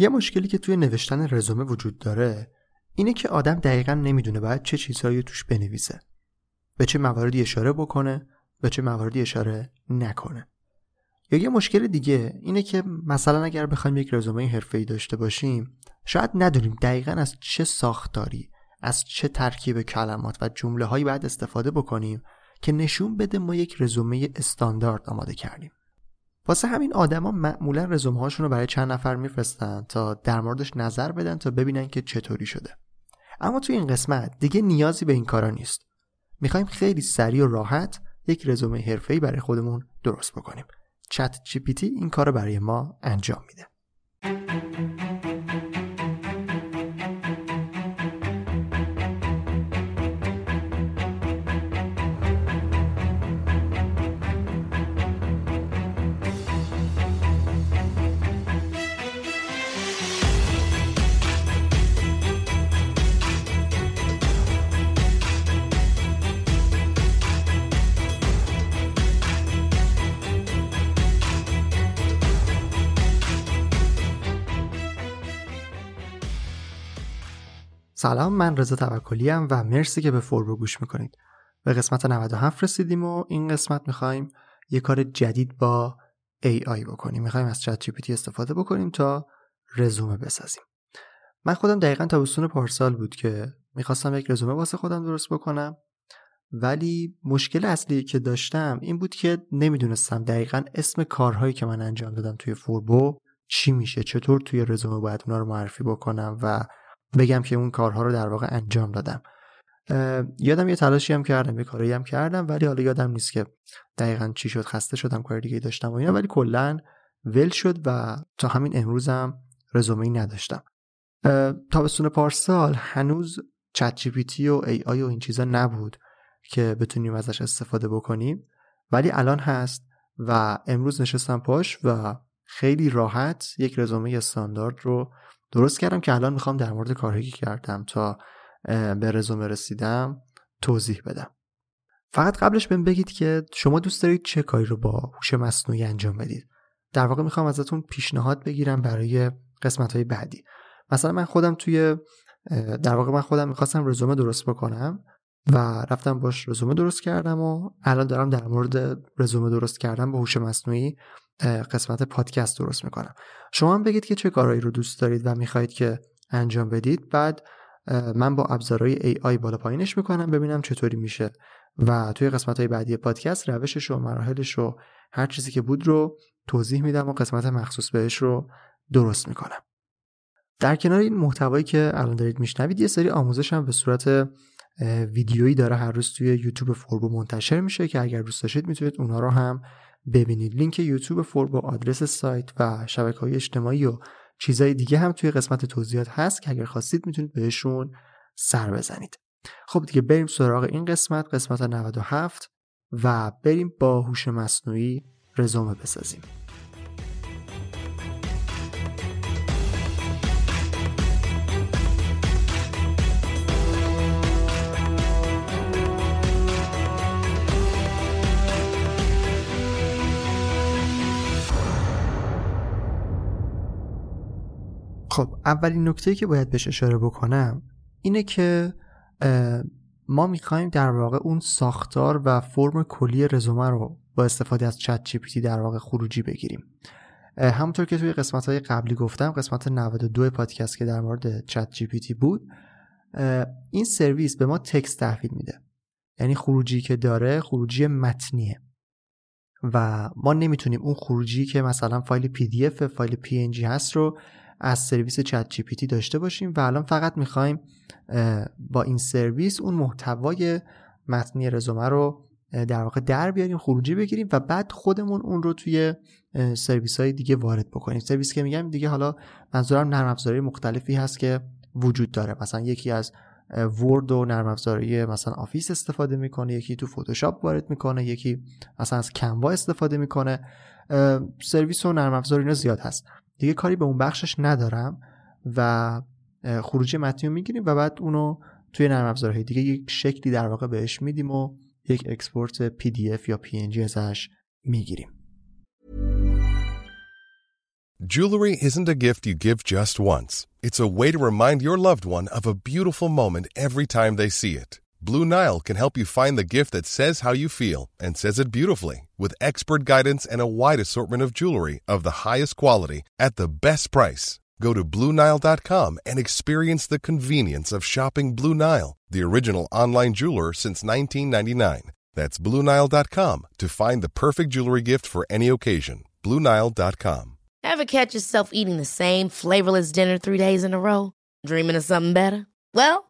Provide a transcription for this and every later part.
یه مشکلی که توی نوشتن رزومه وجود داره اینه که آدم دقیقا نمی‌دونه باید چه چیزهایی توش بنویسه. به چه مواردی اشاره بکنه، به چه مواردی اشاره نکنه. یا یه مشکل دیگه اینه که مثلا اگر بخوایم یک رزومه حرفه‌ای داشته باشیم شاید ندونیم دقیقا از چه ساختاری از چه ترکیب کلمات و جمله هایی باید استفاده بکنیم که نشون بده ما یک رزومه استاندارد آماده کردیم واسه همین آدما معمولا رزومه هاشون رو برای چند نفر میفرستن تا در موردش نظر بدن تا ببینن که چطوری شده. اما توی این قسمت دیگه نیازی به این کارا نیست. می‌خوایم خیلی سریع و راحت یک رزومه حرفه‌ای برای خودمون درست بکنیم. چت جی این کار رو برای ما انجام میده. سلام من رضا توکلی ام و مرسی که به فوربو گوش می‌کنید. به قسمت 97 رسیدیم و این قسمت می‌خوایم یه کار جدید با AI بکنیم. می‌خوایم از چت جی استفاده بکنیم تا رزومه بسازیم. من خودم دقیقا تابستون پارسال بود که می‌خواستم یک رزومه واسه خودم درست بکنم ولی مشکل اصلی که داشتم این بود که نمی‌دونستم دقیقا اسم کارهایی که من انجام دادم توی فوربو چی میشه چطور توی رزومه باید اونا رو معرفی بکنم و بگم که اون کارها رو در واقع انجام دادم. یادم یه تلاشی هم کردم یه کاری هم کردم ولی حالا یادم نیست که دقیقا چی شد خسته شدم کار دیگه داشتم و اینا ولی کلا ول شد و تا همین امروزم رزومه ای نداشتم تابستون پارسال هنوز چت جی پی تی و ای آی و این چیزا نبود که بتونیم ازش استفاده بکنیم ولی الان هست و امروز نشستم پاش و خیلی راحت یک رزومه استاندارد رو درست کردم که الان می‌خوام در مورد کارهایی که کردم تا به رزومه رسیدم توضیح بدم. فقط قبلش بهم بگید که شما دوست دارید چه کاری رو با هوش مصنوعی انجام بدید. در واقع می‌خوام ازتون پیشنهاد بگیرم برای قسمت های بعدی. مثلا من خودم توی در واقع من خودم می‌خواستم رزومه درست بکنم و رفتم باش رزومه درست کردم و الان دارم در مورد رزومه درست کردم با هوش مصنوعی قسمت پادکست درست می‌کنم. شما هم بگید که چه کارهایی رو دوست دارید و می‌خواهید که انجام بدید. بعد من با ابزارهای AI بالا پایینش می‌کنم ببینم چطوری میشه و توی قسمت های بعدی پادکست روشش و مراحلش و هر چیزی که بود رو توضیح میدم و قسمت مخصوص بهش رو درست می‌کنم. در کنار این محتوایی که الان دارید میشنوید یه سری آموزش هم به صورت ویدیویی داره هر روز توی یوتیوب فوربو منتشر میشه که اگر دوست داشتید می‌تونید اونها رو هم ببینید. لینک یوتیوب فوربو آدرس سایت و شبکه های اجتماعی و چیزهای دیگه هم توی قسمت توضیحات هست که اگر خواستید می‌تونید بهشون سر بزنید. خب دیگه بریم سراغ این قسمت قسمت 97 و بریم با هوش مصنوعی رزومه بسازیم. خب اولین نکته که باید بهش اشاره بکنم اینه که ما می‌خوایم در واقع اون ساختار و فرم کلی رزومه رو با استفاده از ChatGPT در واقع خروجی بگیریم. همونطور که توی قسمت های قبلی گفتم قسمت 92 پادکست که در مورد ChatGPT بود این سرویس به ما text تحویل میده. یعنی خروجی که داره خروجی متنیه. و ما نمی‌تونیم اون خروجی که مثلا فایل PDF فایل پی هست رو از سرویس ChatGPT داشته باشیم و الان فقط می‌خوایم با این سرویس اون محتوای متنی رزومه رو در واقع در بیاریم خروجی بگیریم و بعد خودمون اون رو توی سرویس های دیگه وارد بکنیم. سرویس که میگم دیگه حالا منظورم نرم افزاری مختلفی هست که وجود داره. مثلا یکی از Word و نرم افزاری مثلا Office استفاده می‌کنه یکی تو فتوشاپ وارد می‌کنه یکی مثلا از Canva استفاده می‌کنه. سرویس و نرم افزار اینا زیاد هست. دیگه کاری به اون بخشش ندارم و خروجی متنی رو می‌گیریم و بعد اونو توی نرم افزارهای دیگه یک شکلی در واقع بهش میدیم و یک اکسپورت PDF یا PNG ازش می‌گیریم Jewelry isn't a gift you give just once. It's a way to remind your loved one of a beautiful moment every time they see it. Blue Nile can help you find the gift that says how you feel and says it beautifully with expert guidance and a wide assortment of jewelry of the highest quality at the best price. Go to BlueNile.com and experience the convenience of shopping Blue Nile, the original online jeweler since 1999. That's BlueNile.com to find the perfect jewelry gift for any occasion. BlueNile.com. Ever catch yourself eating the same flavorless dinner three days in a row? Dreaming of something better? Well,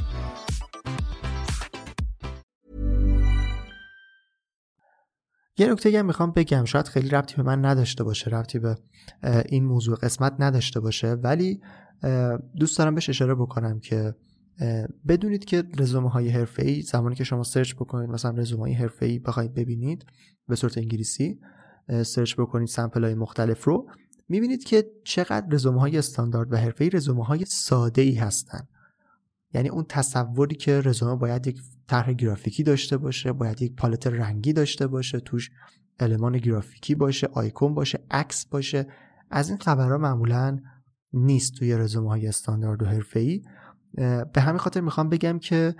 یه نکته هم می‌خوام بگم. شاید خیلی ربطی به من نداشته باشه ربطی به این موضوع قسمت نداشته باشه. ولی دوست دارم بهش اشاره بکنم که بدونید که رزومه های حرفه ای زمانی که شما سرچ بکنید مثلا رزومه های حرفه ای بخواید ببینید به صورت انگلیسی سرچ بکنید سمپل های مختلف رو می‌بینید که چقدر رزومه های استاندارد و حرفه ای رزومه های ساده ای هستن. یعنی اون تصوری که رزومه باید یک طرح گرافیکی داشته باشه باید یک پالت رنگی داشته باشه توش المان گرافیکی باشه آیکون باشه عکس باشه. از این خبرها معمولا نیست توی رزومه های استاندارد و حرفه‌ای. به همین خاطر می‌خوام بگم که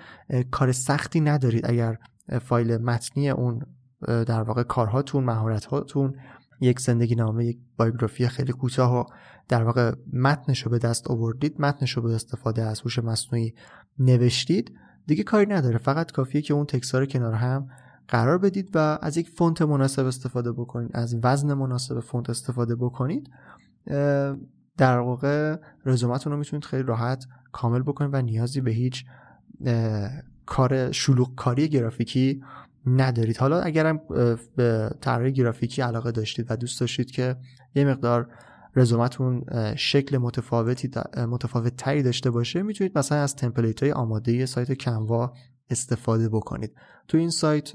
کار سختی ندارید اگر فایل متنی اون در واقع کارهاتون مهارتهاتون یک زندگی نامه یک biography خیلی کوتاه و در واقع متنش رو به دست آوردید متنش رو به استفاده از هوش مصنوعی نوشتید دیگه کاری نداره. فقط کافیه که اون text رو کنار هم قرار بدید و از یک فونت مناسب استفاده بکنید از وزن مناسب فونت استفاده بکنید. در واقع رزومتون رو می‌تونید خیلی راحت کامل بکنید و نیازی به هیچ کار شلوغ کاری گرافیکی ندارید. حالا اگرم به طراحی گرافیکی علاقه داشتید و دوست داشتید که یه مقدار رزومتون شکل متفاوتی متفاوت تری داشته باشه می‌تونید مثلا از تمپلیت های آماده سایت کنوا استفاده بکنید. تو این سایت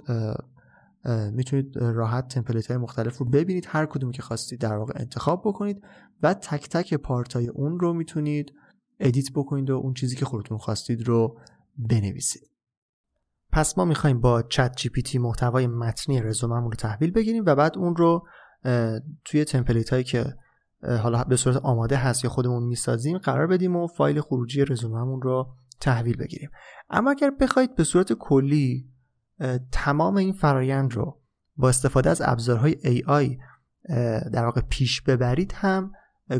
می‌تونید راحت تمپلیت های مختلف رو ببینید هر کدوم که خواستید در واقع انتخاب بکنید و تک تک part های اون رو می‌تونید edit بکنید و اون چیزی که خودتون خواستید رو بنویسید. پس ما می‌خوایم با ChatGPT محتوای متنی رزوممون رو تحویل بگیریم و بعد اون رو توی template هایی که حالا به صورت آماده هست یا خودمون می‌سازیم قرار بدیم و فایل خروجی رزوممون رو تحویل بگیریم. اما اگر بخواید به صورت کلی تمام این فرایند رو با استفاده از ابزارهای AI در واقع پیش ببرید هم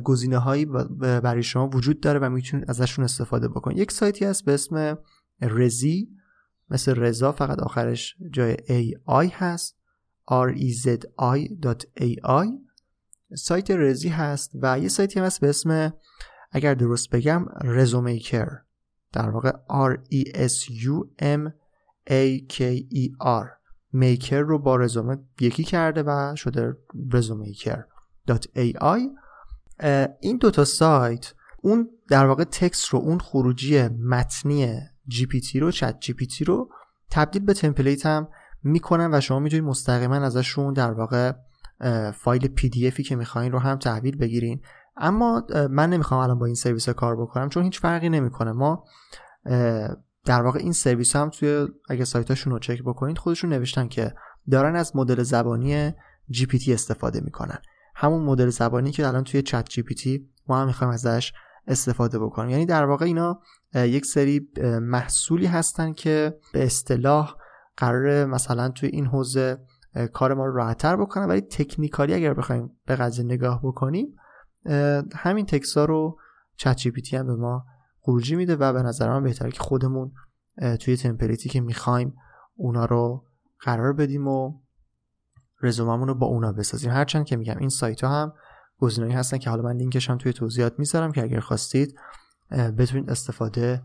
گزینه هایی برای شما وجود داره و می‌تونید ازشون استفاده بکنید. یک سایتی هست به اسم رزی. مثل رزا فقط آخرش جای AI هست. rezI.ai سایت رزی هست و یه سایتی هست به اسم اگر درست بگم رزومیکر در واقع R E S U M A K E R. maker رو با رزومه یکی کرده و شده .ai این دوتا سایت اون در واقع text رو اون خروجی متنی GPT رو ChatGPT رو تبدیل به template هم می‌کنن و شما می‌تونید مستقیما ازشون در واقع فایل PDF ی که می‌خواین رو هم تحویل بگیرین. اما من نمی‌خوام الان با این سرویس کار بکنم چون هیچ فرقی نمی‌کنه. ما در واقع این سرویس هم توی اگه سایتاشون رو چک بکنید خودشون نوشتن که دارن از مدل زبانی GPT استفاده می‌کنن. همون مدل زبانی که الان توی ChatGPT ما هم می‌خوایم ازش استفاده بکنیم. یعنی در واقع اینا یک سری محصولی هستن که به اصطلاح قرار مثلا توی این حوزه کار ما رو راحتتر بکنن. ولی technically اگر بخوایم به قضیه نگاه بکنیم همین تکسا رو چت جی هم به ما خروجی میده و به نظر من بهتره که خودمون توی تمپلیتی که می‌خوایم اونا رو قرار بدیم و رزوممون رو با اونا بسازیم. هرچند که میگم این سایت ها هم گزینه‌ای هستن که حالا من لینکش هم توی توضیحات می‌ذارم که اگر خواستید بتونید استفاده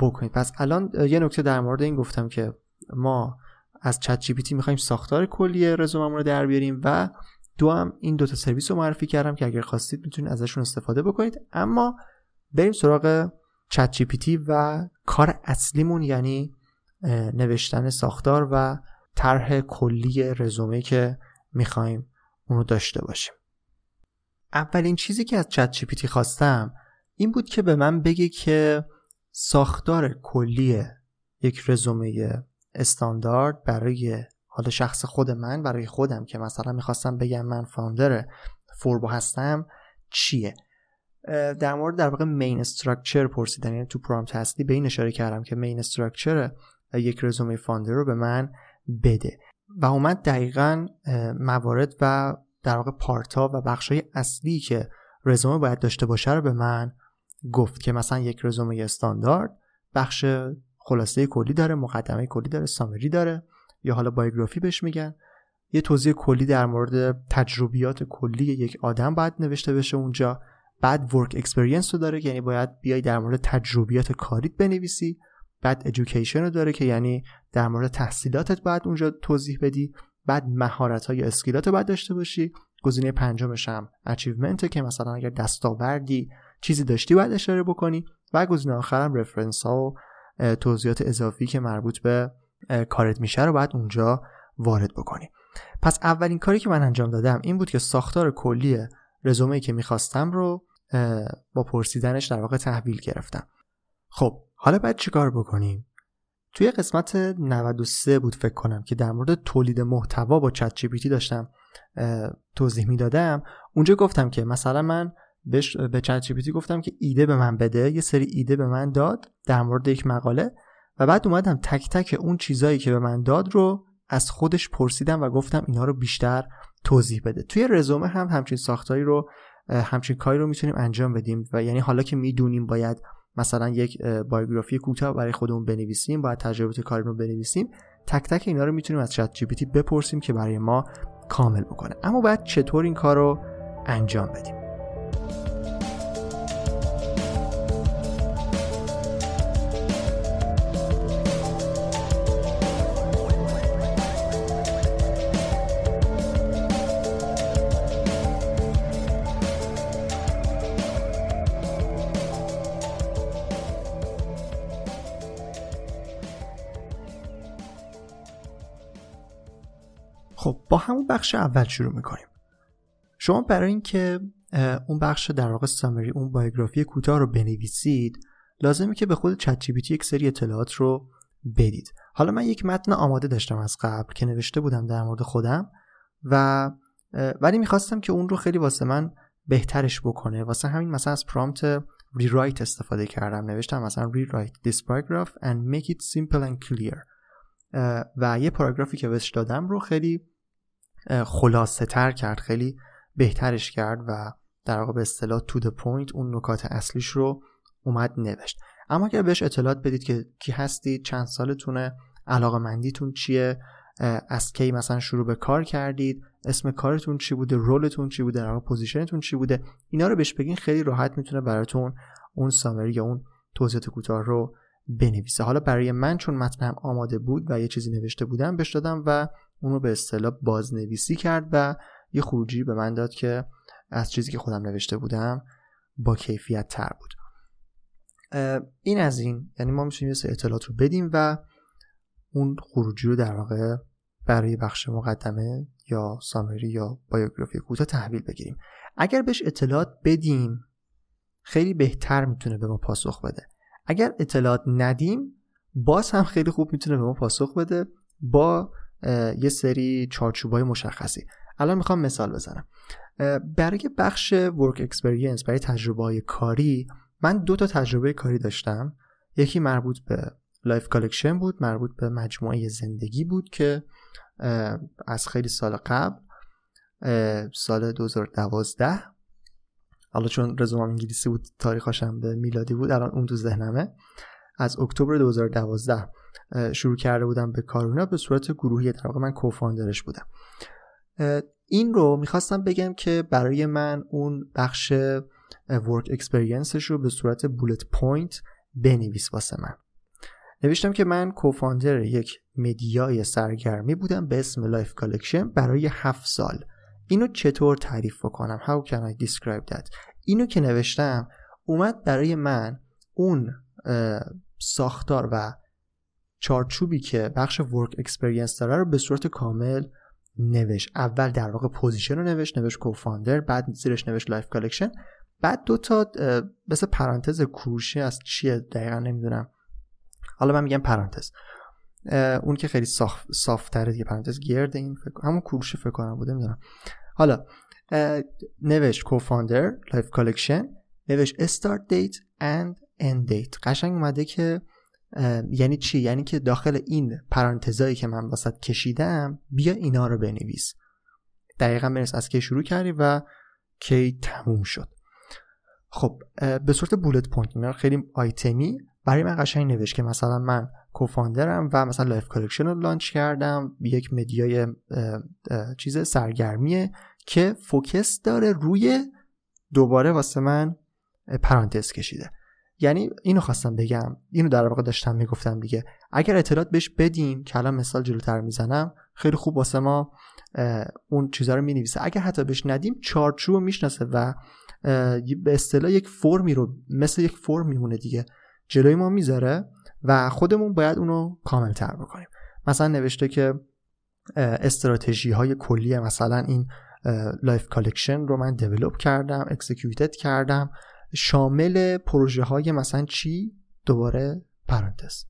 بکنید. پس الان یه نکته در مورد این گفتم که ما از چت جی پی می‌خوایم ساختار کلی رزوممون رو در بیاریم و دو هم این دوتا سرویس رو معرفی کردم که اگر خواستید می‌تونید ازشون استفاده بکنید. اما بریم سراغ ChatGPT و کار اصلیمون یعنی نوشتن ساختار و طرح کلی رزومه که می‌خوایم اونو داشته باشیم. اولین چیزی که از ChatGPT خواستم این بود که به من بگه که ساختار کلی یک رزومه استاندارد برای حالا شخص خود من برای خودم که مثلا می‌خواستم بگم من founder فوربو هستم چیه؟ در مورد در واقع main structure پرسیدن یعنی تو prompt هستی به این اشاره کردم که main structure یک رزومه founder رو به من بده. و اومد دقیقا موارد و در واقع part ا و بخشای اصلی که رزومه باید داشته باشه رو به من گفت که مثلا یک رزومه استاندارد بخش خلاصه کلی داره مقدمه کلی داره summary داره. یا حالا biography بهش میگن. یه توضیح کلی در مورد تجربیات کلی یک آدم باید نوشته بشه اونجا. بعد work experience رو داره یعنی باید بیای در مورد تجربیات کاریت بنویسی. بعد education رو داره که یعنی در مورد تحصیلاتت باید اونجا توضیح بدی. بعد مهارت های skill ات رو باید داشته باشی. گزینه پنجمش هم achievement که مثلا اگر دستاوردی چیزی داشتی باید اشاره بکنی و گزینه آخرم رفرنس ها و توضیحات اضافی که مربوط به کارت میشه رو باید اونجا وارد بکنی. پس اولین کاری که من انجام دادم این بود که ساختار کلی رزومه که می‌خواستم رو با پرسیدنش در واقع تحویل گرفتم. خب حالا باید چیکار بکنیم؟ توی قسمت 93 بود فکر کنم که در مورد تولید محتوا با چت جی داشتم توضیح می‌دادم. اونجا گفتم که مثلا من به چت جی گفتم که ایده به من بده. یه سری ایده به من داد در مورد یک مقاله و بعد اومدم تک تک اون چیزایی که به من داد رو از خودش پرسیدم و گفتم اینا رو بیشتر توضیح بده. توی رزومه هم همچین ساختاری رو همچین کاری رو می‌تونیم انجام بدیم و یعنی حالا که می‌دونیم باید مثلا یک بایوگرافی کوتاه برای خودمون بنویسیم باید تجربه کاری رو بنویسیم تک تک اینا رو می‌تونیم از چت جی بپرسیم که برای ما کامل بکنه. اما باید چطور این کار رو انجام بدیم؟ همون بخش اول شروع می‌کنیم. شما برای اینکه اون بخش در واقع سامری اون بایوگرافی کوتاه رو بنویسید لازمه که به خود چت یک سری اطلاعات رو بدید. حالا من یک متن آماده داشتم از قبل که نوشته بودم در مورد خودم و ولی می‌خواستم که اون رو خیلی واسه من بهترش بکنه. واسه همین مثلا از پرامپت rewrite استفاده کردم. نوشتم مثلا rewrite this paragraph and make it simple and clear. و یه پاراگرافی که بهش دادم رو خیلی خلاصه تر کرد خیلی بهترش کرد و در واقع به اصطلاح to the point اون نکات اصلیش رو اومد نوشت. اما اگر بهش اطلاعات بدید که کی هستید چند سالتونه علاقه مندیتون چیه از کی مثلا شروع به کار کردید اسم کارتون چی بوده role تون چی بوده در position تون چی بوده اینا رو بهش بگین خیلی راحت می‌تونه براتون اون summary یا اون توضیحات کوتاه رو بنویسه. حالا برای من چون متنم آماده بود و یه چیزی نوشته بودم بهش دادم و اونو به اصطلاح بازنویسی کرد و یه خروجی به من داد که از چیزی که خودم نوشته بودم با کیفیت تر بود. این از این. یعنی ما می‌تونیم یه اطلاعات رو بدیم و اون خروجی رو در واقع برای بخش مقدمه یا سامری یا بایوگرافی کوتاه تحویل بگیریم. اگر بهش اطلاعات بدیم خیلی بهتر می‌تونه به ما پاسخ بده. اگر اطلاعات ندیم باز هم خیلی خوب می‌تونه به ما پاسخ بده با یه سری چارچوبای مشخصی. الان می‌خوام مثال بزنم. برای بخش work experience برای تجربه کاری من دو تا تجربه کاری داشتم. یکی مربوط به Life Collection بود مربوط به مجموعه زندگی بود که از خیلی سال قبل سال 2012 حالا چون رزومم انگلیسی بود تاریخاشم به میلادی بود الان اون تو ذهنمه. از اکتبر 2012 شروع کرده بودم به کار اونا به صورت گروهی در واقع من co-founder ش بودم. این رو می‌خواستم بگم که برای من اون بخش work experience ش رو به صورت bullet point بنویس واسه من. نوشتم که من co-founder یک مدیای سرگرمی بودم به اسم Life Collection برای هفت سال. اینو چطور تعریف بکنم؟ How can I describe that? اینو که نوشتم اومد برای من اون ساختار و چارچوبی که بخش work experience داره رو به صورت کامل نوشت. اول در واقع position رو نوشت نوشت co-founder بعد زیرش نوشت Life Collection بعد دو تا مثل پرانتز کروشی از چیه دقیقا نمی‌دونم. حالا من میگم پرانتز. اون که خیلی صاف صافتره دیگه پرانتز گرد این فکر همون کروش فکر کنم بوده می‌دونم حالا نوشت co-founder Life Collection نوشت start date and end date قشنگ اومده که یعنی چی؟ یعنی که داخل این پرانتزایی که من واست کشیدم بیا اینا رو بنویس. دقیقا بنویس از کی شروع کردی و کی تموم شد. خب به صورت bullet point اینا خیلی آیتمی برای من قشنگ نوشت که مثلا من co-founder م و مثلا Life Collection رو launch کردم. یک مدیای چیز سرگرمیه که focus داره روی دوباره واسه من پرانتز کشیده. یعنی اینو خواستم بگم. اینو در واقع داشتم می‌گفتم دیگه. اگر اطلاعات بهش بدیم که الان مثال جلوتر می‌زنم خیلی خوب واسه ما اون چیزا رو می‌نویسه. اگر حتی بهش ندیم چارچوب می‌شناسه و به اصطلاح یک فرمی رو مثل یک فرم میمونه دیگه. جلوی ما می‌ذاره و خودمون باید اونو کامل تر بکنیم. مثلا نوشته که استراتژی های کلی مثلا این Life Collection رو من develop کردم executed کردم. شامل پروژه های مثلا چی؟ دوباره پرانتز.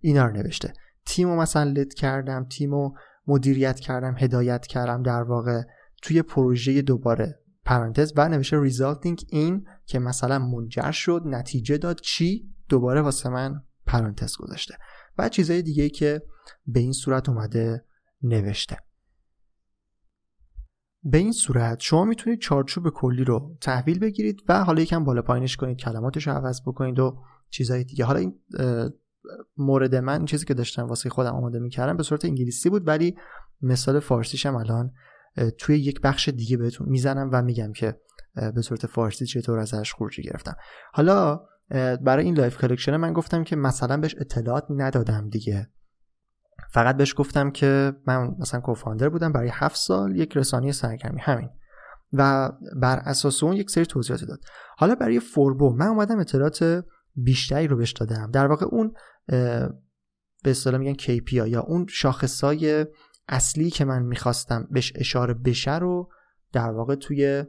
اینا رو نوشته. تیم رو مثلا لید کردم تیم رو مدیریت کردم هدایت کردم در واقع توی پروژه دوباره پرانتز و نوشته resulting این که مثلا منجر شد نتیجه داد چی؟ دوباره واسه من پرانتز گذاشته. و چیزهای دیگه که به این صورت اومده نوشته. به این صورت شما می‌تونید چارچوب کلی رو تحویل بگیرید و حالا یکم بالا پایینش کنید کلماتش رو عوض بکنید و چیزهای دیگه. حالا این مورد من چیزی که داشتم واسه خودم آماده می‌کردم به صورت انگلیسی بود ولی مثال فارسیشم الان توی یک بخش دیگه بهتون می‌زنم و میگم که به صورت فارسی چطور ازش خروجی گرفتم. حالا برای این Life Collection من گفتم که مثلا بهش اطلاعات ندادم دیگه. فقط بهش گفتم که من مثلا co-founder بودم برای هفت سال یک رسانه سرگرمی همین. و بر اساس اون یک سری توضیحات داد. حالا برای فوربو من اومدم اطلاعات بیشتری رو بهش دادم. در واقع اون به اصطلاح میگن KPI یا اون شاخصای اصلی که من می‌خواستم بهش اشاره بشه رو در واقع توی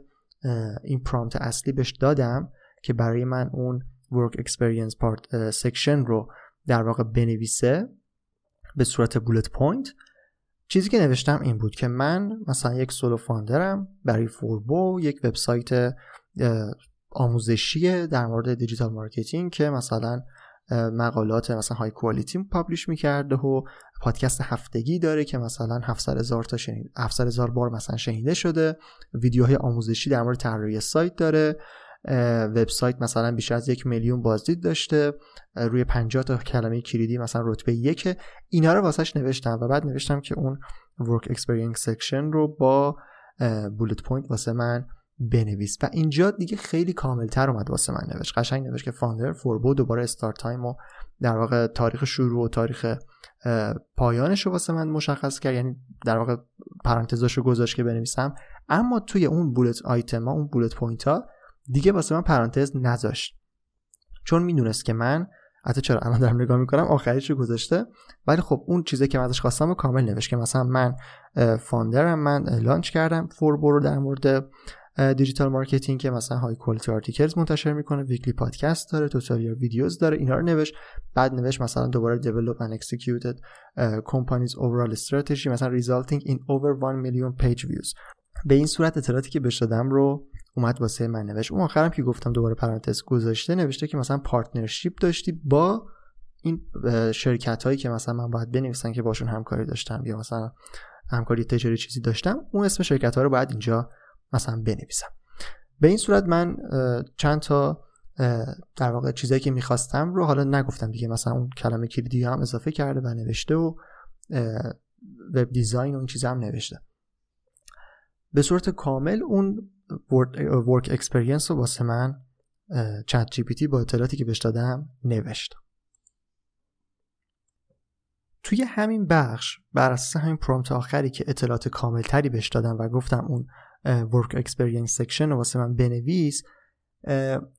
این prompt اصلی بهش دادم که برای من اون work experience part section رو در واقع بنویسه. به صورت bullet point چیزی که نوشتم این بود که من مثلا یک solo founder م برای فوربو یک وبسایت آموزشی در مورد digital marketing که مثلا مقالات مثلا high quality publish می‌کرده و پادکست هفتگی داره که مثلا 700 هزار تا شنید 700 هزار بار مثلا شنیده شده ویدیوهای آموزشی در مورد طراحی سایت داره. وبسایت مثلا بیش از یک میلیون بازدید داشته روی 50 تا کلمه کلیدی مثلا رتبه یک اینا رو واسش نوشتم و بعد نوشتم که اون work experience section رو با bullet point واسه من بنویس. و اینجا دیگه خیلی کاملتر اومد واسه من نوشت. قشنگ نوشت که founder فوربو دوباره start time و در واقع تاریخ شروع و تاریخ پایانش رو واسه من مشخص کرد. یعنی در واقع پرانتزاش رو گذاشت که بنویسم. اما توی اون bullet item ها اون bullet point ها دیگه واسه من پرانتز نذاشت. چون می‌دونست که من حتی چرا الان دارم نگاه می‌کنم آخریش رو گذاشته. ولی خب اون چیزی که من ازش خواستم رو کامل نوشت که مثلا من founder م من launch کردم. فوربو رو در مورد digital marketing که مثلا high quality articles منتشر می‌کنه weekly podcast داره tutorial videos داره اینا رو نوشت. بعد نوشت مثلا دوباره develop and executed companies overall strategy مثلا resulting in over 1 million page views. به این صورت اطلاعاتی که بهش دادم رو اومد واسه من نوشت. اون آخرم که گفتم دوباره پرانتز گذاشته نوشته که مثلا partnership داشتی با این شرکت هایی که مثلا من باید بنویسن که باشون همکاری داشتم یا مثلا همکاری تجاری چیزی داشتم اون اسم شرکت ها رو باید اینجا مثلا بنویسم. به این صورت من چند تا در واقع چیزایی که می‌خواستم رو حالا نگفتم دیگه. مثلا اون کلمه کلیدی هم اضافه کرده و نوشته و web design و این چیزا هم نوشته. به صورت کامل اون work experience رو واسه من ChatGPT با اطلاعاتی که بهش دادم نوشت. توی همین بخش بر اساس همین prompt آخری که اطلاعات کامل تری بهش دادم و گفتم اون work experience section رو واسه من بنویس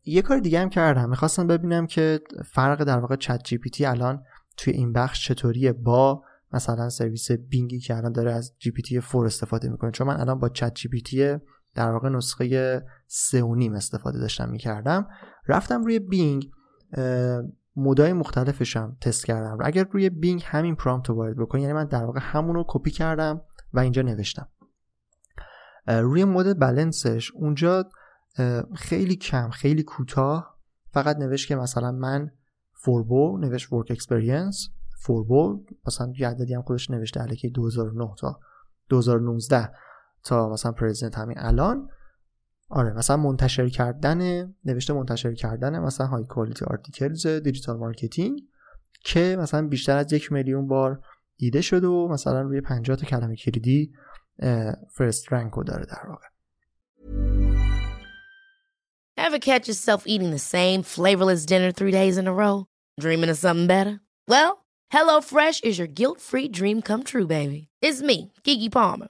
یه کار دیگه هم کردم. می‌خواستم ببینم که فرق در واقع ChatGPT الان توی این بخش چطوریه با مثلا سرویس Bing ی که الان داره از GPT 4 استفاده می‌کنه. چون من الان با ChatGPT در واقع نسخه سه و نیم استفاده داشتم می‌کردم. رفتم روی Bing mode ای مختلفشم تست کردم. اگر روی Bing همین prompt رو وارد بکنی یعنی من در واقع همون رو کپی کردم و اینجا نوشتم. روی mode balanced ش اونجا خیلی کم خیلی کوتاه. فقط نوشت که مثلا من فوربو نوشت work experience. فوربو مثلا یه عددی هم خودش نوشته علیه 2009 تا. 2019 تا مثلا present همین الان آره مثلا منتشر کردن نوشته منتشر کردن مثلا high quality articles digital marketing که مثلا بیشتر از یک میلیون بار دیده شده و مثلا روی 50 تا کلمه کلیدی first rank و داره در واقع Ever catch yourself eating the same flavorless dinner three days in a row? Dreaming of something better? Well, HelloFresh is your guilt-free dream come true, baby. It's me, Kiki Palmer.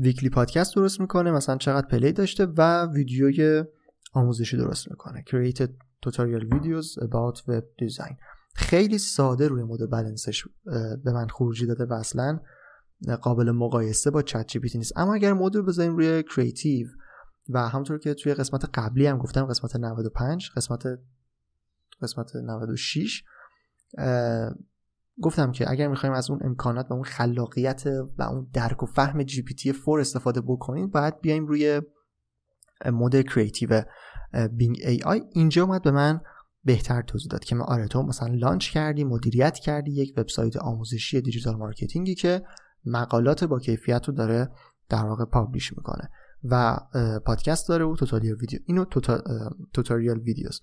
weekly پادکست درست می‌کنه مثلا چقدر play داشته و ویدیوی آموزشی درست می‌کنه. Created tutorial videos about web design. خیلی ساده روی mode balanced ش به من خروجی داده و اصلا قابل مقایسه با ChatGPT نیست. اما اگر mode رو بذاریم روی creative و همونطور که توی قسمت قبلی هم گفتم قسمت 95 قسمت قسمت 96 گفتم که اگر می‌خوایم از اون امکانات و اون خلاقیت و اون درک و فهم GPT 4 استفاده بکنیم باید بیایم روی mode creative Bing AI اینجا اومد به من بهتر توضیح داد که ما آره تو مثلا launch کردی مدیریت کردی یک وبسایت آموزشی digital marketing ی که مقالات با کیفیت رو داره در واقع publish می‌کنه و پادکست داره و tutorial video اینو tutorial videos.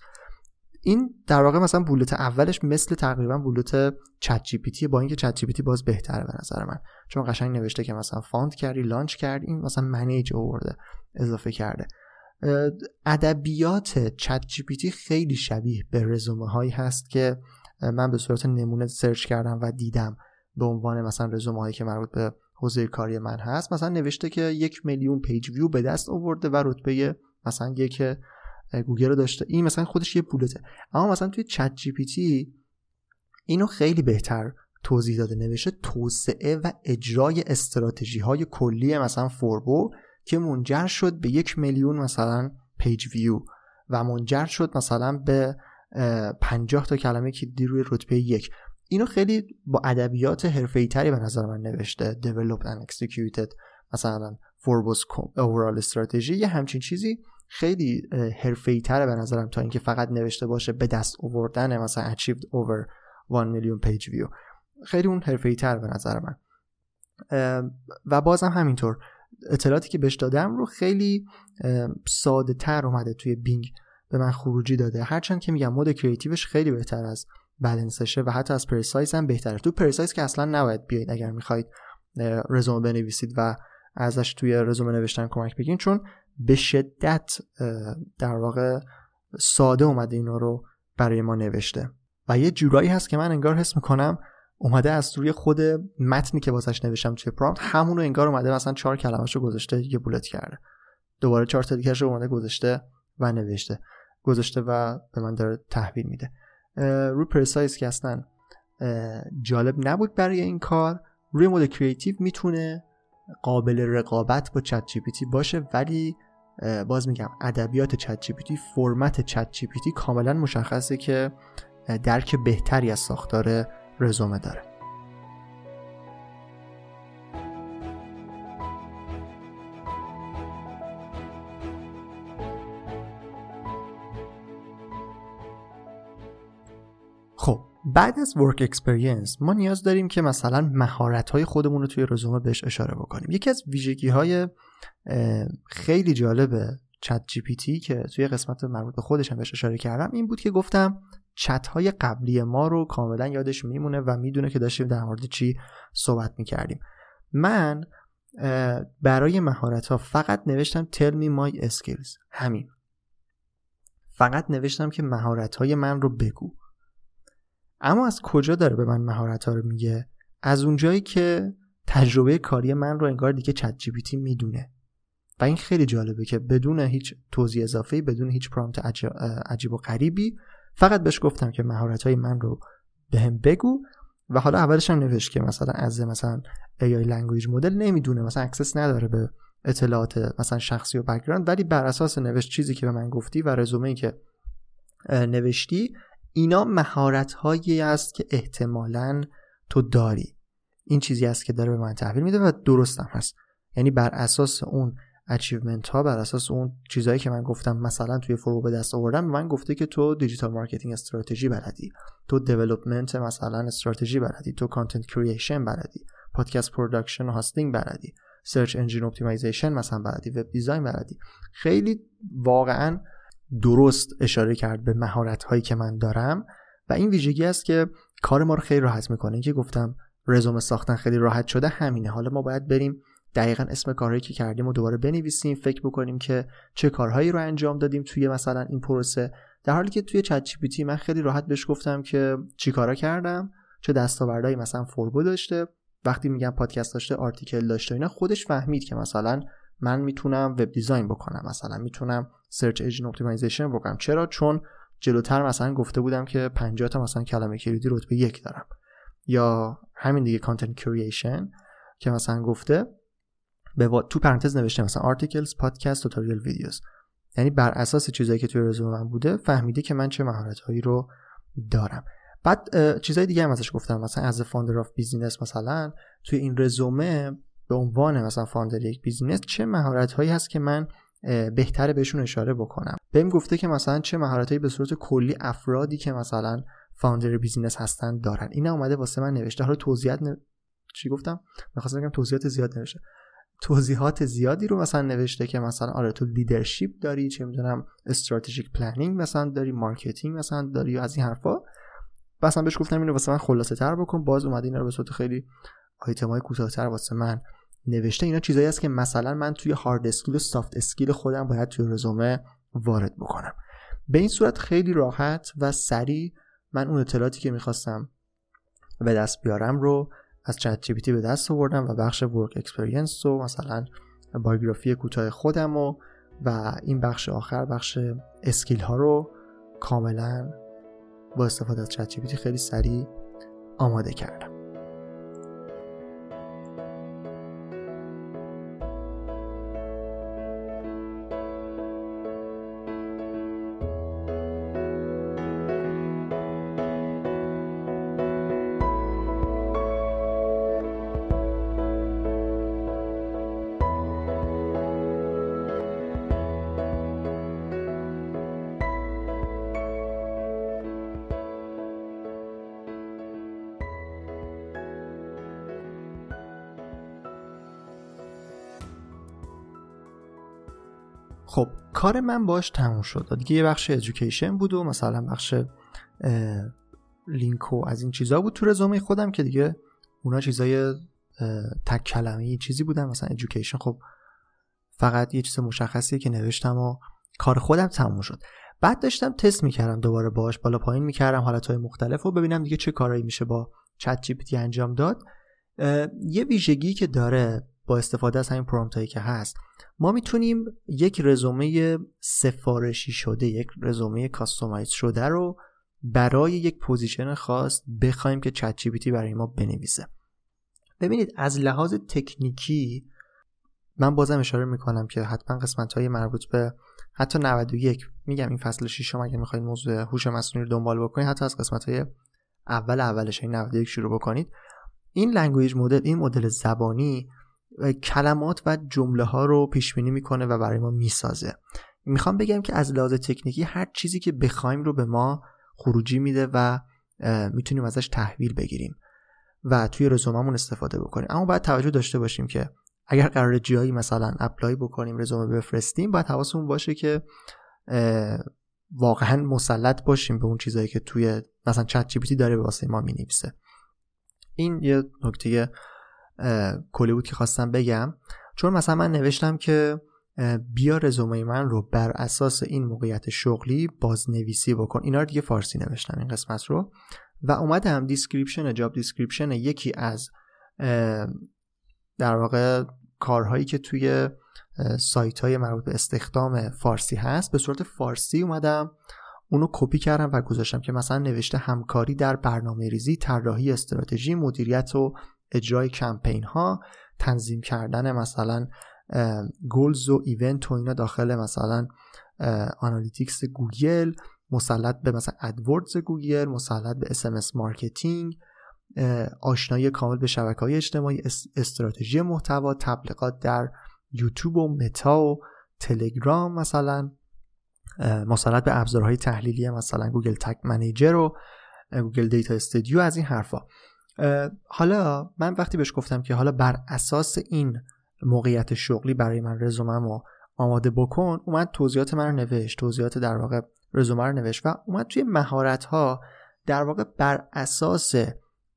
این در واقع مثلا bullet اولش مثل تقریبا بولت چت جی پی تی با اینکه چت جی پی تی باز بهتره به نظر من. چون قشنگ نوشته که مثلا found کردی launch کردی این مثلا manage آورده اضافه کرده. ادبیات ChatGPT خیلی شبیه به رزومه هایی هست که من به صورت نمونه search کردم و دیدم به عنوان مثلا رزومه هایی که مربوط به حوزه کاری من هست. مثلا نوشته که یک میلیون پیج ویو به دست آورده و رتبه مثلا یک گوگل رو داشته. این مثلا خودش یه bullet ه اما مثلا توی ChatGPT اینو خیلی بهتر توضیح داده. نوشته توسعه و اجرای استراتژی های کلی مثلا فوربو که منجر شد به یک میلیون مثلا پیج ویو و منجر شد مثلا به 50 تا کلمه که روی رتبه یک. اینو خیلی با ادبیات حرفه‌ای تری به نظر من نوشته. Developed and executed مثلا فوربوس overall strategy. یه همچین چیزی خیلی حرفه‌ای تره به نظرم تا اینکه فقط نوشته باشه به دست آوردن مثلا achieved over 1 میلیون پیج ویو خیلی اون حرفه‌ای تر به نظر من. و بازم همینطور. اطلاعاتی که بهش دادم رو خیلی ساده تر اومده توی بینگ به من خروجی داده. هرچند که میگم مود کریتیوش خیلی بهتر از بلنسشه و حتی از پرسایز هم بهتره. تو پرسایز که اصلا نباید بیاید اگر می‌خواید رزومه بنویسید و ازش توی رزومه نوشتن کمک بگیرید. چون به شدت در واقع ساده اومده اینا رو برای ما نوشته. و یه جورایی هست که من انگار حس می‌کنم اومده از روی خود متنی که واسش نوشتم توی prompt همونو انگار اومده مثلا چهار کلمه‌شو گذاشته یه bullet کرده. دوباره چهار تا دیگه‌شو اومده گذاشته و نوشته. گذاشته و به من داره تحویل میده. روی precise که اصلا جالب نبود برای این کار. روی mode creative می‌تونه قابل رقابت با ChatGPT باشه ولی باز میگم ادبیات ChatGPT فرمت ChatGPT کاملا مشخصه که درک بهتری از ساختار رزومه داره. خب بعد از ورک اکسپریانس ما نیاز داریم که مثلا مهارت های خودمون رو توی رزومه بهش اشاره بکنیم. یکی از ویژگی های خیلی جالب چت جی پی تی که توی قسمت مربوط به خودش هم بهش اشاره کردم این بود که گفتم چت های قبلی ما رو کاملا یادش میمونه و می‌دونه که داشتیم در مورد چی صحبت می‌کردیم. من برای مهارت ها فقط نوشتم tell me my skills. همین. فقط نوشتم که مهارت های من رو بگو. اما از کجا داره به من مهارت ها رو میگه؟ از اونجایی که تجربه کاری من رو انگار دیگه ChatGPT می‌دونه. و این خیلی جالبه که بدون هیچ توضیح اضافه بدون هیچ prompt عجیب و غریبی فقط بهش گفتم که مهارت های من رو به هم بگو و حالا اولش هم نوشت که مثلا از مثلا AI language model نمی‌دونه مثلا access نداره به اطلاعات مثلا شخصی و background ولی بر اساس نوشت چیزی که به من گفتی و رزومه که نوشتی اینا مهارت هایی است که احتمالا تو داری. این چیزی است که داره به من تحویل میده و درستم هست. یعنی بر اساس اون achievement ها بر اساس اون چیزهایی که من گفتم مثلا توی فوربو به دست آوردم من گفته که تو digital marketing strategy بلدی. تو development مثلا استراتژی بلدی. تو content creation بلدی. podcast production و hosting بلدی. search engine optimization مثلا بلدی. web design بلدی. خیلی واقعا درست اشاره کرد به مهارت هایی که من دارم و این ویژگی است که کار ما رو خیلی راحت می‌کنه. که گفتم رزومه ساختن خیلی راحت شده همینه. حالا ما باید بریم دقیقا اسم کارهایی که کردیم و دوباره بنویسیم فکر بکنیم که چه کارهایی رو انجام دادیم توی مثلا این پروسه. در حالی که توی ChatGPT من خیلی راحت بهش گفتم که چی کارا کردم چه دستاوردهایی مثلا فوربو داشته. وقتی میگم پادکست داشته article داشته اینا خودش فهمید که مثلا من می‌تونم web design بکنم مثلا می‌تونم search engine optimization بکنم. چرا؟ چون جلوتر مثلا گفته بودم که 50 تا مثلا کلمه کلیدی رتبه یک دارم. یا همین دیگه content creation که مثلا گفته. به تو پرانتز نوشته مثلا articles podcast tutorial videos یعنی بر اساس چیزایی که توی رزومه من بوده فهمیده که من چه مهارت هایی رو دارم. بعد چیزای دیگه هم ازش گفتم. مثلا as founder of business مثلا توی این رزومه به عنوان مثلا founder یک business چه مهارت هایی هست که من بهتره بهشون اشاره بکنم. بهم گفته که مثلا چه مهارت هایی به صورت کلی افرادی که مثلا founder business هستن دارن. این اومده واسه من نوشته. حالا توضیحات چی گفتم؟ می‌خواستم بگم توضیحات زیاد نوشته. توضیحات زیادی رو مثلا نوشته که مثلا آره تو leadership داری چه می‌دونم strategic planning مثلا داری marketing مثلا داری از این حرفا. مثلا بهش گفتم اینو واسه من خلاصه تر بکن. باز اومده اینا رو به صورت خیلی آیتم های کوتاه‌تر واسه من نوشته. اینا چیزایی است که مثلا من توی hard skill و soft skill خودم باید توی رزومه وارد بکنم. به این صورت خیلی راحت و سریع من اون اطلاعاتی که می‌خواستم به دست بیارم رو از چت جی به دست آوردم و بخش work experience و مثلا biography کوتاه خودم و و این بخش آخر بخش skill ها رو کاملا با استفاده از چت خیلی سریع آماده کردم. کار من باش تموم شد. دیگه یه بخش education بود و مثلا بخش لینک و از این چیزا بود تو رزومه خودم که دیگه اونا چیزای تک کلمه چیزی بودن. مثلا education خب فقط یه چیز مشخصیه که نوشتم و کار خودم تموم شد. بعد داشتم تست می‌کردم دوباره باش بالا پایین می‌کردم حالتهای مختلف و ببینم دیگه چه کارایی میشه با چت جی انجام داد. یه ویژگی که داره با استفاده از همین prompt هایی که هست ما می‌تونیم یک رزومه سفارشی شده یک رزومه customize شده رو برای یک position خاص بخوایم که چت جی برای ما بنویسه. ببینید از لحاظ تکنیکی من بازم اشاره می‌کنم که حتما قسمت های مربوط به حتی 91 میگم این فصل 6 اگه می‌خواید موضوع هوش مصنوعی رو دنبال بکنید حتی از قسمت های اول اولش این 91 شروع بکنید. این language model این مدل زبانی کلمات و جمله ها رو پیش بینی می‌کنه و برای ما می‌سازه. می‌خوام بگم که از لحاظ تکنیکی هر چیزی که بخوایم رو به ما خروجی میده و می‌تونیم ازش تحویل بگیریم و توی رزوممون استفاده بکنیم. اما باید توجه داشته باشیم که اگر قراره جایی مثلا apply بکنیم رزومه بفرستیم باید حواسمون باشه که واقعا مسلط باشیم به اون چیزایی که توی مثلا چت جی داره واسه ما می‌نویسه. این یه نکته کلی بود که خواستم بگم. چون مثلا من نوشتم که بیا رزومه من رو بر اساس این موقعیت شغلی بازنویسی بکن. اینا رو دیگه فارسی نوشتم این قسمت رو. و اومدم description job description یکی از در واقع کارهایی که توی سایت های مربوط به استخدام فارسی هست به صورت فارسی اومدم اونو کپی کردم و گذاشتم که مثلا نوشته همکاری در برنامه ریزی طراحی استراتژی مدیریت و اجرای کمپین ها تنظیم کردن مثلا goals و event و اینا داخل مثلا Analytics گوگل مسلط به مثلا AdWords گوگل مسلط به SMS marketing آشنایی کامل به شبکه های اجتماعی استراتژی محتوا تبلیغات در یوتیوب و متا و تلگرام مثلا مسلط به ابزارهای تحلیلی مثلا Google Tag Manager و Google Data Studio از این حرفا. حالا من وقتی بهش گفتم که حالا بر اساس این موقعیت شغلی برای من رزومم رو آماده بکن اومد توضیحات من رو نوشت توضیحات در واقع رزومه رو نوشت و اومد توی مهارت ها در واقع بر اساس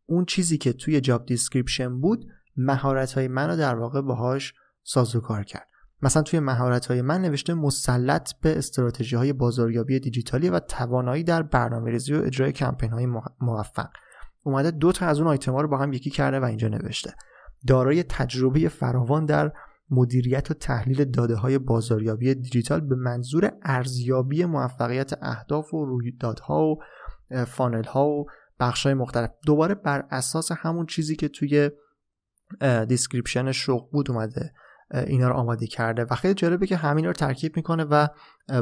اون چیزی که توی job description بود مهارت های من رو در واقع باهاش سازوکار کرد. مثلا توی مهارت های من نوشته مسلط به استراتژی های بازاریابی دیجیتالی و توانایی در برنامه ریزی و اجرای کمپین های موفق. اومده دو تا از اون آیتم ها رو با هم یکی کرده و اینجا نوشته. دارای تجربه فراوان در مدیریت و تحلیل داده های بازاریابی دیجیتال به منظور ارزیابی موفقیت اهداف و رویدادها و funnel ها و بخش های مختلف. دوباره بر اساس همون چیزی که توی description شغل بود اومده اینا رو آماده کرده و خیلی جالبه که همین رو ترکیب می‌کنه و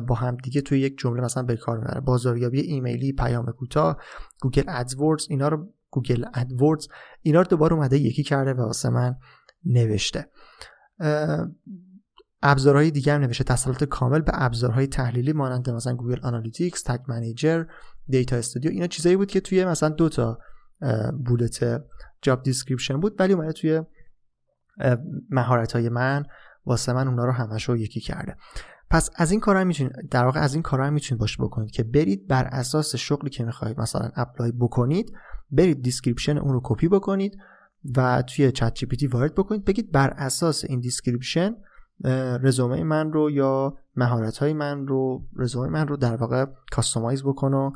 با هم دیگه توی یک جمله مثلا به کار می‌بره. بازاریابی ایمیلی پیام کوتاه Google AdWords اینا رو Google AdWords اینا رو دوباره اومده یکی کرده و واسه من نوشته. ابزارهای دیگه هم نوشته. تسلط کامل به ابزارهای تحلیلی مانند مثلا Google Analytics Tag Manager Data Studio اینا چیزایی بود که توی مثلا دو تا bullet job description بود ولی اومده توی مهارت های من واسه من اونا رو همش رو یکی کرده. پس از این کارا می‌تونید در واقع از این کارا می‌تونید باش بکنید که برید بر اساس شغلی که می‌خواهید مثلا apply بکنید. برید description اون رو کپی بکنید و توی چت جی پی وارد بکنید. بگید بر اساس این description رزومه من رو یا مهارت های من رو رزومه من رو در واقع customize بکن و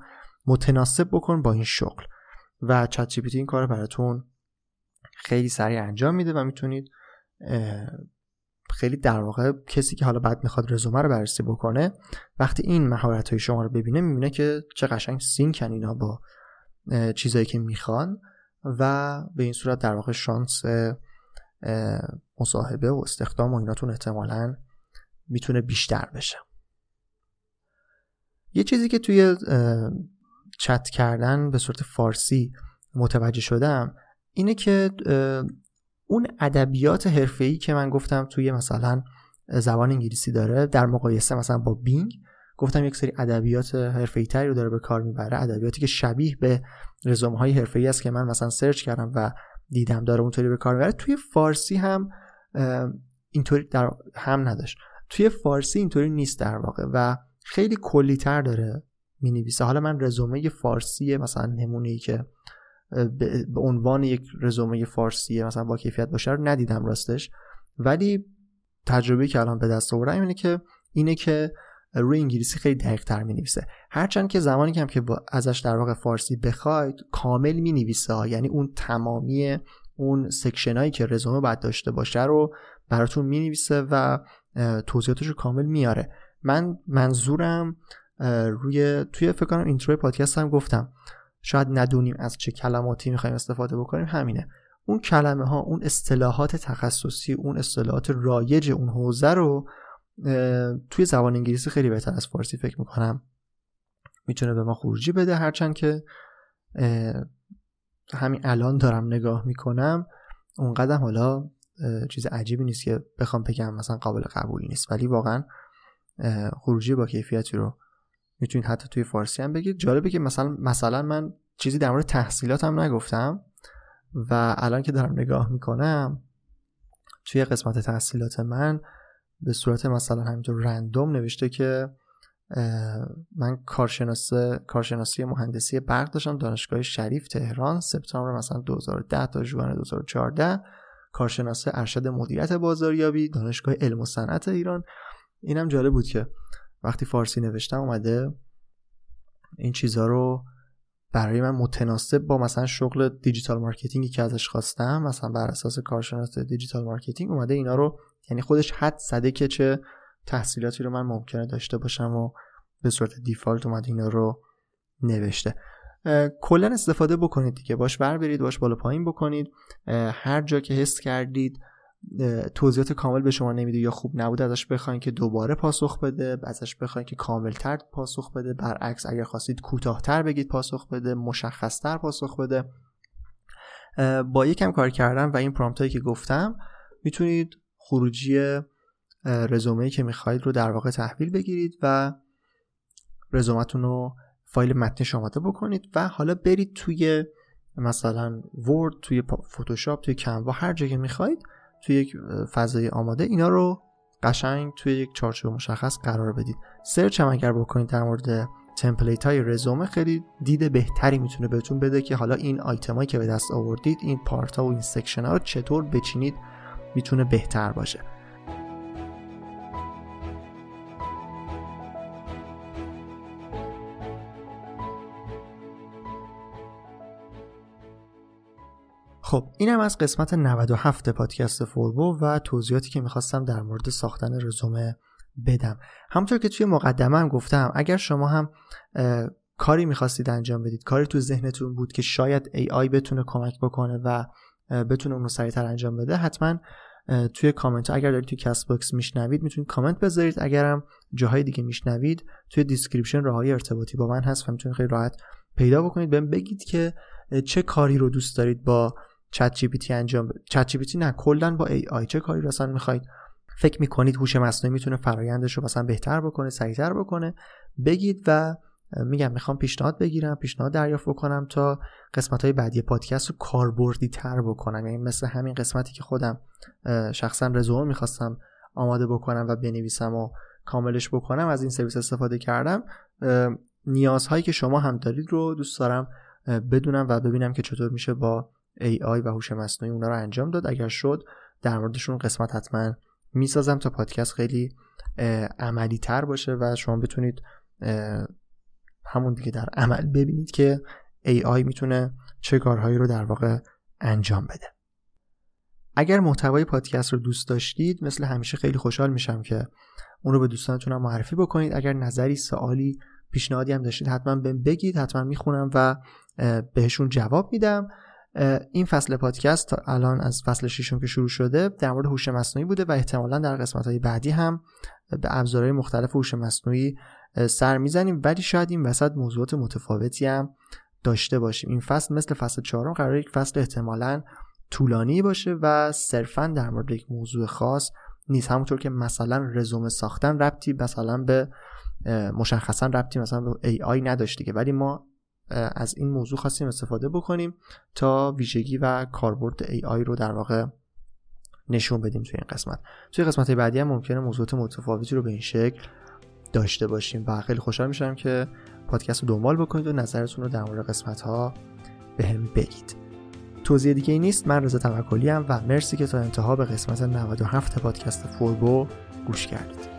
متناسب بکن با این شغل. و چت جی این کار براتون خیلی سریع انجام میده و می‌تونید خیلی در واقع کسی که حالا بعد می‌خواد رزومه رو بررسی بکنه وقتی این مهارت های شما رو ببینه می‌بینه که چه قشنگ سینکن اینا با چیزایی که می‌خوان و به این صورت در واقع شانس مصاحبه و استخدام و ایناتون احتمالا می‌تونه بیشتر بشه. یه چیزی که توی چت کردن به صورت فارسی متوجه شدم اینه که اون ادبیات حرفه‌ای که من گفتم توی مثلا زبان انگلیسی داره در مقایسه مثلا با بینگ گفتم یک سری ادبیات حرفه‌ای تری رو داره به کار می‌بره ادبیاتی که شبیه به رزومه های حرفه‌ای است که من مثلا سرچ کردم و دیدم داره اونطوری به کار می‌بره. توی فارسی هم اینطوری در هم نداشت. توی فارسی اینطوری نیست در واقع و خیلی کلی تر داره می نویسه حالا من رزومه فارسی مثلا نمونه ای که به عنوان یک رزومه فارسی مثلا با کیفیت باشه رو ندیدم راستش. ولی تجربه که الان به دست آوردم اینه که اینه که روی انگلیسی خیلی دقیق تر می نویسه هرچند که زمانی که هم که ازش در واقع فارسی بخواید کامل می نویسه یعنی اون تمامی اون section هایی که رزومه باید داشته باشه رو براتون می نویسه و توضیحاتش رو کامل میاره من منظورم روی توی فکر کنم intro پادکست هم گفتم. شاید ندونیم از چه کلماتی می‌خوایم استفاده بکنیم. همینه. اون کلمه ها اون اصطلاحات تخصصی اون اصطلاحات رایج اون حوزه رو توی زبان انگلیسی خیلی بهتر از فارسی فکر می‌کنم. می‌تونه به ما خروجی بده هرچند که همین الان دارم نگاه می‌کنم اون قدم حالا چیز عجیبی نیست که بخوام بگم مثلا قابل قبول نیست. ولی واقعا خروجی با کیفیتی رو می‌تونید حتی توی فارسی هم بگید. جالبه که مثلا مثلا من چیزی در مورد تحصیلاتم نگفتم و الان که دارم نگاه می‌کنم توی قسمت تحصیلات من به صورت مثلا همینطور رندوم نوشته که من کارشناسی کارشناسی مهندسی برق داشتم دانشگاه شریف تهران سپتامبر مثلا 2010 تا ژوئن 2014 کارشناس ارشد مدیریت بازاریابی دانشگاه علم و صنعت ایران. اینم جالب بود که وقتی فارسی نوشتم اومده این چیزها رو برای من متناسب با مثلا شغل digital marketing ی که ازش خواستم مثلا بر اساس کارشناس digital marketing اومده اینا رو یعنی خودش حدس زده که چه تحصیلاتی رو من ممکنه داشته باشم و به صورت دیفالت اومده اینا رو نوشته. کلا استفاده بکنید دیگه. باش بر برید باش بالا پایین بکنید. هر جا که حس کردید توضیحات کامل به شما نمیده یا خوب نبود ازش بخواین که دوباره پاسخ بده ازش بخواین که کاملتر پاسخ بده. برعکس اگر خواستید کوتاهتر بگید پاسخ بده مشخصتر پاسخ بده. با یکم کار کردن و این پرامپت که گفتم می‌تونید خروجی رزومه که می‌خواهید رو در واقع تحویل بگیرید و رزومتون رو فایل متنش آماده بکنید و حالا برید توی مثلا Word توی فتوشاپ توی Canva هر جایی که می‌خواید توی یک فضای آماده اینا رو قشنگ توی یک چارچوب مشخص قرار بدید. search هم اگر بکنید در مورد template های رزومه خیلی دید بهتری می‌تونه بهتون بده که حالا این آیتمایی که به دست آوردید این part ها و این section ها رو چطور بچینید می‌تونه بهتر باشه. خب اینم از قسمت 97 پادکست فوربو و توضیحاتی که می‌خواستم در مورد ساختن رزومه بدم. همونطور که توی مقدمه هم گفتم اگر شما هم کاری می‌خواستید انجام بدید کاری تو ذهنتون بود که شاید AI بتونه کمک بکنه و بتونه اون رو سریعتر انجام بده حتما توی کامنت اگر دارید توی CastBox میشنوید می‌تونید کامنت بذارید. اگرم جاهای دیگه میشنوید توی description راه ارتباطی با من هست و می‌تونید خیلی راحت پیدا بکنید. بهم بگید که چه کاری رو دوست دارید با چت جی پی انجام چت جی پی نه کلا با AI چه کاری اصلا می‌خواید؟ فکر می‌کنید هوش مصنوعی می‌تونه فرایندش رو مثلا بهتر بکنه سریعتر بکنه؟ بگید و میگم می‌خوام پیشنهاد بگیرم پیشنهاد دریافت بکنم تا قسمت های بعدی پادکست رو کاربردی تر بکنم. یعنی مثل همین قسمتی که خودم شخصا رزومه می‌خواستم آماده بکنم و بنویسم و کاملش بکنم از این سرویس استفاده کردم. نیازهایی که شما هم دارید رو دوست دارم بدونم و ببینم که چطور میشه با AI و هوش مصنوعی اونا رو انجام داد. اگر شد در موردشون قسمت حتما می‌سازم تا پادکست خیلی عملی تر باشه و شما بتونید همون دیگه در عمل. ببینید که AI می‌تونه چه کارهایی رو در واقع انجام بده. اگر محتوای پادکست رو دوست داشتید مثل همیشه خیلی خوشحال میشم که اون رو به دوستانتون معرفی بکنید. اگر نظری سوالی پیشنهادی هم داشتید حتما بهم بگید حتما می‌خونم و بهشون جواب میدم. این فصل پادکست تا الان از فصل ششم که شروع شده در مورد هوش مصنوعی بوده و احتمالا در قسمت های بعدی هم به ابزارهای مختلف هوش مصنوعی سر می‌زنیم. ولی شاید این وسط موضوعات متفاوتی هم داشته باشیم. این فصل مثل فصل چهارم قرار یک فصل احتمالا طولانی باشه و صرفا در مورد یک موضوع خاص نیست. همونطور که مثلا رزومه ساختن ربطی مثلا به مشخصا ربطی مثلا به ای آی نداشت که. ولی ما از این موضوع خواستیم استفاده بکنیم تا ویژگی و کاربرد ای آی رو در واقع نشون بدیم توی این قسمت. توی قسمت بعدی هم ممکنه موضوعات متفاوتی رو به این شکل داشته باشیم و خیلی خوشحال میشم که پادکست رو دنبال بکنید و نظرتون رو در مورد قسمت ها به هم بگید توضیح دیگه ای نیست من رضا توکلی و مرسی که تا انتها به قسمت 97 پادکست فوربو گوش کردید.